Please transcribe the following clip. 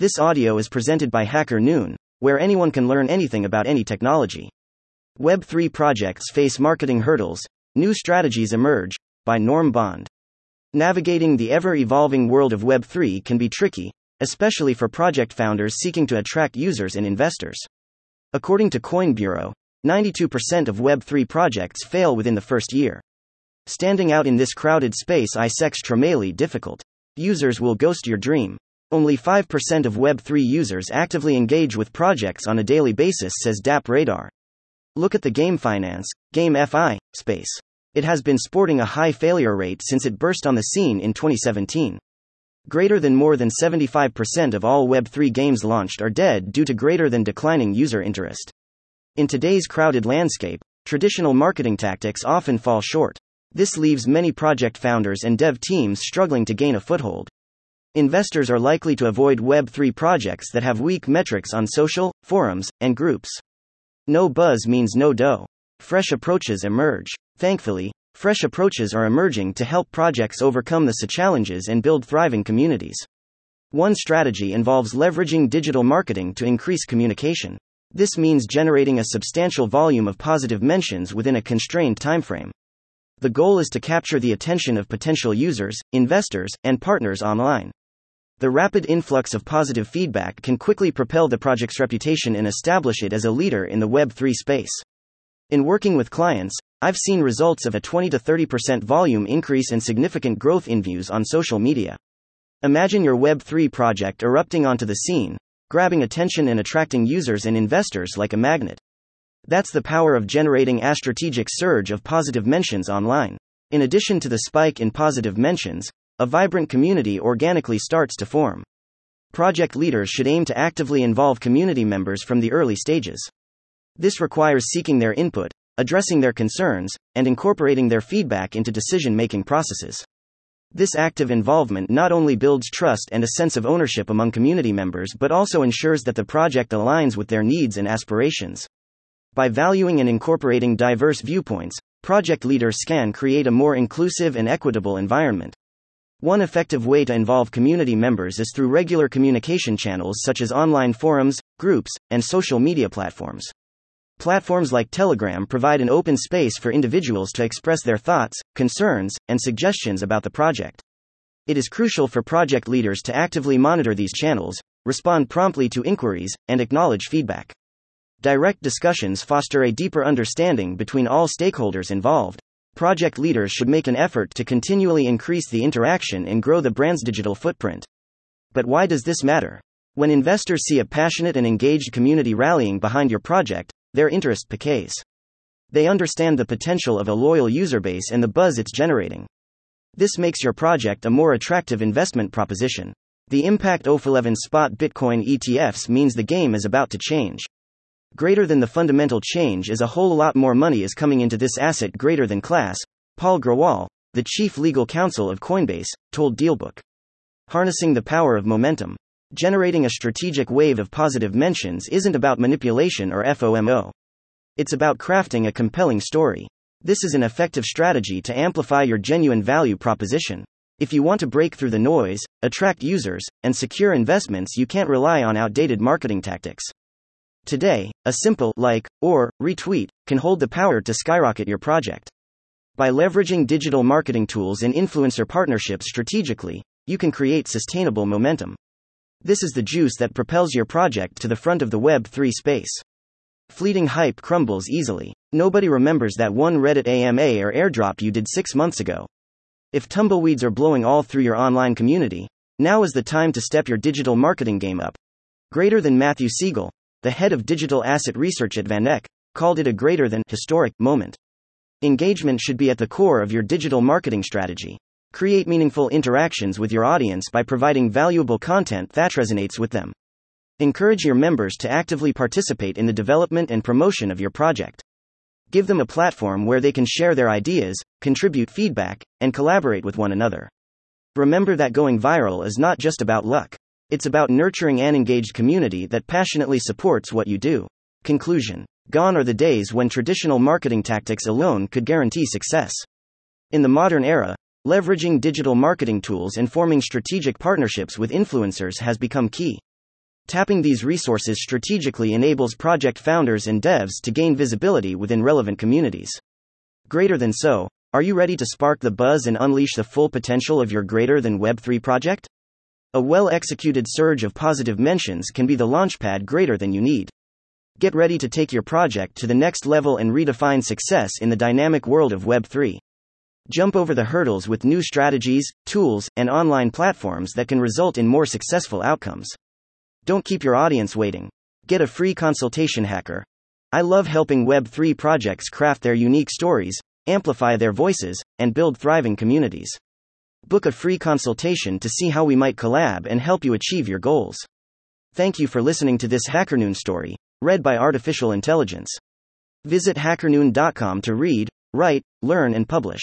This audio is presented by Hacker Noon, where anyone can learn anything about any technology. Web3 projects face marketing hurdles, new strategies emerge, by Norm Bond. Navigating the ever evolving world of Web3 can be tricky, especially for project founders seeking to attract users and investors. According to Coin Bureau, 92% of Web3 projects fail within the first year. Standing out in this crowded space is extremely difficult. Users will ghost your dream. Only 5% of Web3 users actively engage with projects on a daily basis, says DappRadar. Look at the game finance, GameFi, space. It has been sporting a high failure rate since it burst on the scene in 2017. Greater than more than 75% of all Web3 games launched are dead due to greater than declining user interest. In today's crowded landscape, traditional marketing tactics often fall short. This leaves many project founders and dev teams struggling to gain a foothold. Investors are likely to avoid Web3 projects that have weak metrics on social, forums, and groups. No buzz means no dough. Fresh approaches emerge. Thankfully, fresh approaches are emerging to help projects overcome the challenges and build thriving communities. One strategy involves leveraging digital marketing to increase communication. This means generating a substantial volume of positive mentions within a constrained timeframe. The goal is to capture the attention of potential users, investors, and partners online. The rapid influx of positive feedback can quickly propel the project's reputation and establish it as a leader in the Web3 space. In working with clients, I've seen results of a 20 to 30% volume increase and significant growth in views on social media. Imagine your Web3 project erupting onto the scene, grabbing attention and attracting users and investors like a magnet. That's the power of generating a strategic surge of positive mentions online. In addition to the spike in positive mentions, a vibrant community organically starts to form. Project leaders should aim to actively involve community members from the early stages. This requires seeking their input, addressing their concerns, and incorporating their feedback into decision making processes. This active involvement not only builds trust and a sense of ownership among community members but also ensures that the project aligns with their needs and aspirations. By valuing and incorporating diverse viewpoints, project leaders can create a more inclusive and equitable environment. One effective way to involve community members is through regular communication channels such as online forums, groups, and social media platforms. Platforms like Telegram provide an open space for individuals to express their thoughts, concerns, and suggestions about the project. It is crucial for project leaders to actively monitor these channels, respond promptly to inquiries, and acknowledge feedback. Direct discussions foster a deeper understanding between all stakeholders involved project leaders should make an effort to continually increase the interaction and grow the brand's digital footprint. But why does this matter? When investors see a passionate and engaged community rallying behind your project, their interest piques. They understand the potential of a loyal user base and the buzz it's generating. This makes your project a more attractive investment proposition. The Impact OF11 spot Bitcoin ETFs means the game is about to change. Greater than the fundamental change is a whole lot more money is coming into this asset greater than class, Paul Grewal, the chief legal counsel of Coinbase, told Dealbook. Harnessing the power of momentum. Generating a strategic wave of positive mentions isn't about manipulation or FOMO. It's about crafting a compelling story. This is an effective strategy to amplify your genuine value proposition. If you want to break through the noise, attract users, and secure investments, you can't rely on outdated marketing tactics. Today, a simple like or retweet can hold the power to skyrocket your project. By leveraging digital marketing tools and influencer partnerships strategically, you can create sustainable momentum. This is the juice that propels your project to the front of the Web3 space. Fleeting hype crumbles easily. Nobody remembers that one Reddit AMA or airdrop you did six months ago. If tumbleweeds are blowing all through your online community, now is the time to step your digital marketing game up. Greater than Matthew Siegel, the head of digital asset research at VanEck, called it a greater than historic moment. Engagement should be at the core of your digital marketing strategy. Create meaningful interactions with your audience by providing valuable content that resonates with them. Encourage your members to actively participate in the development and promotion of your project. Give them a platform where they can share their ideas, contribute feedback, and collaborate with one another. Remember that going viral is not just about luck. It's about nurturing an engaged community that passionately supports what you do. Conclusion Gone are the days when traditional marketing tactics alone could guarantee success. In the modern era, leveraging digital marketing tools and forming strategic partnerships with influencers has become key. Tapping these resources strategically enables project founders and devs to gain visibility within relevant communities. Greater than so, are you ready to spark the buzz and unleash the full potential of your greater than Web3 project? A well executed surge of positive mentions can be the launchpad greater than you need. Get ready to take your project to the next level and redefine success in the dynamic world of Web3. Jump over the hurdles with new strategies, tools, and online platforms that can result in more successful outcomes. Don't keep your audience waiting. Get a free consultation hacker. I love helping Web3 projects craft their unique stories, amplify their voices, and build thriving communities. Book a free consultation to see how we might collab and help you achieve your goals. Thank you for listening to this HackerNoon story, read by Artificial Intelligence. Visit hackerNoon.com to read, write, learn, and publish.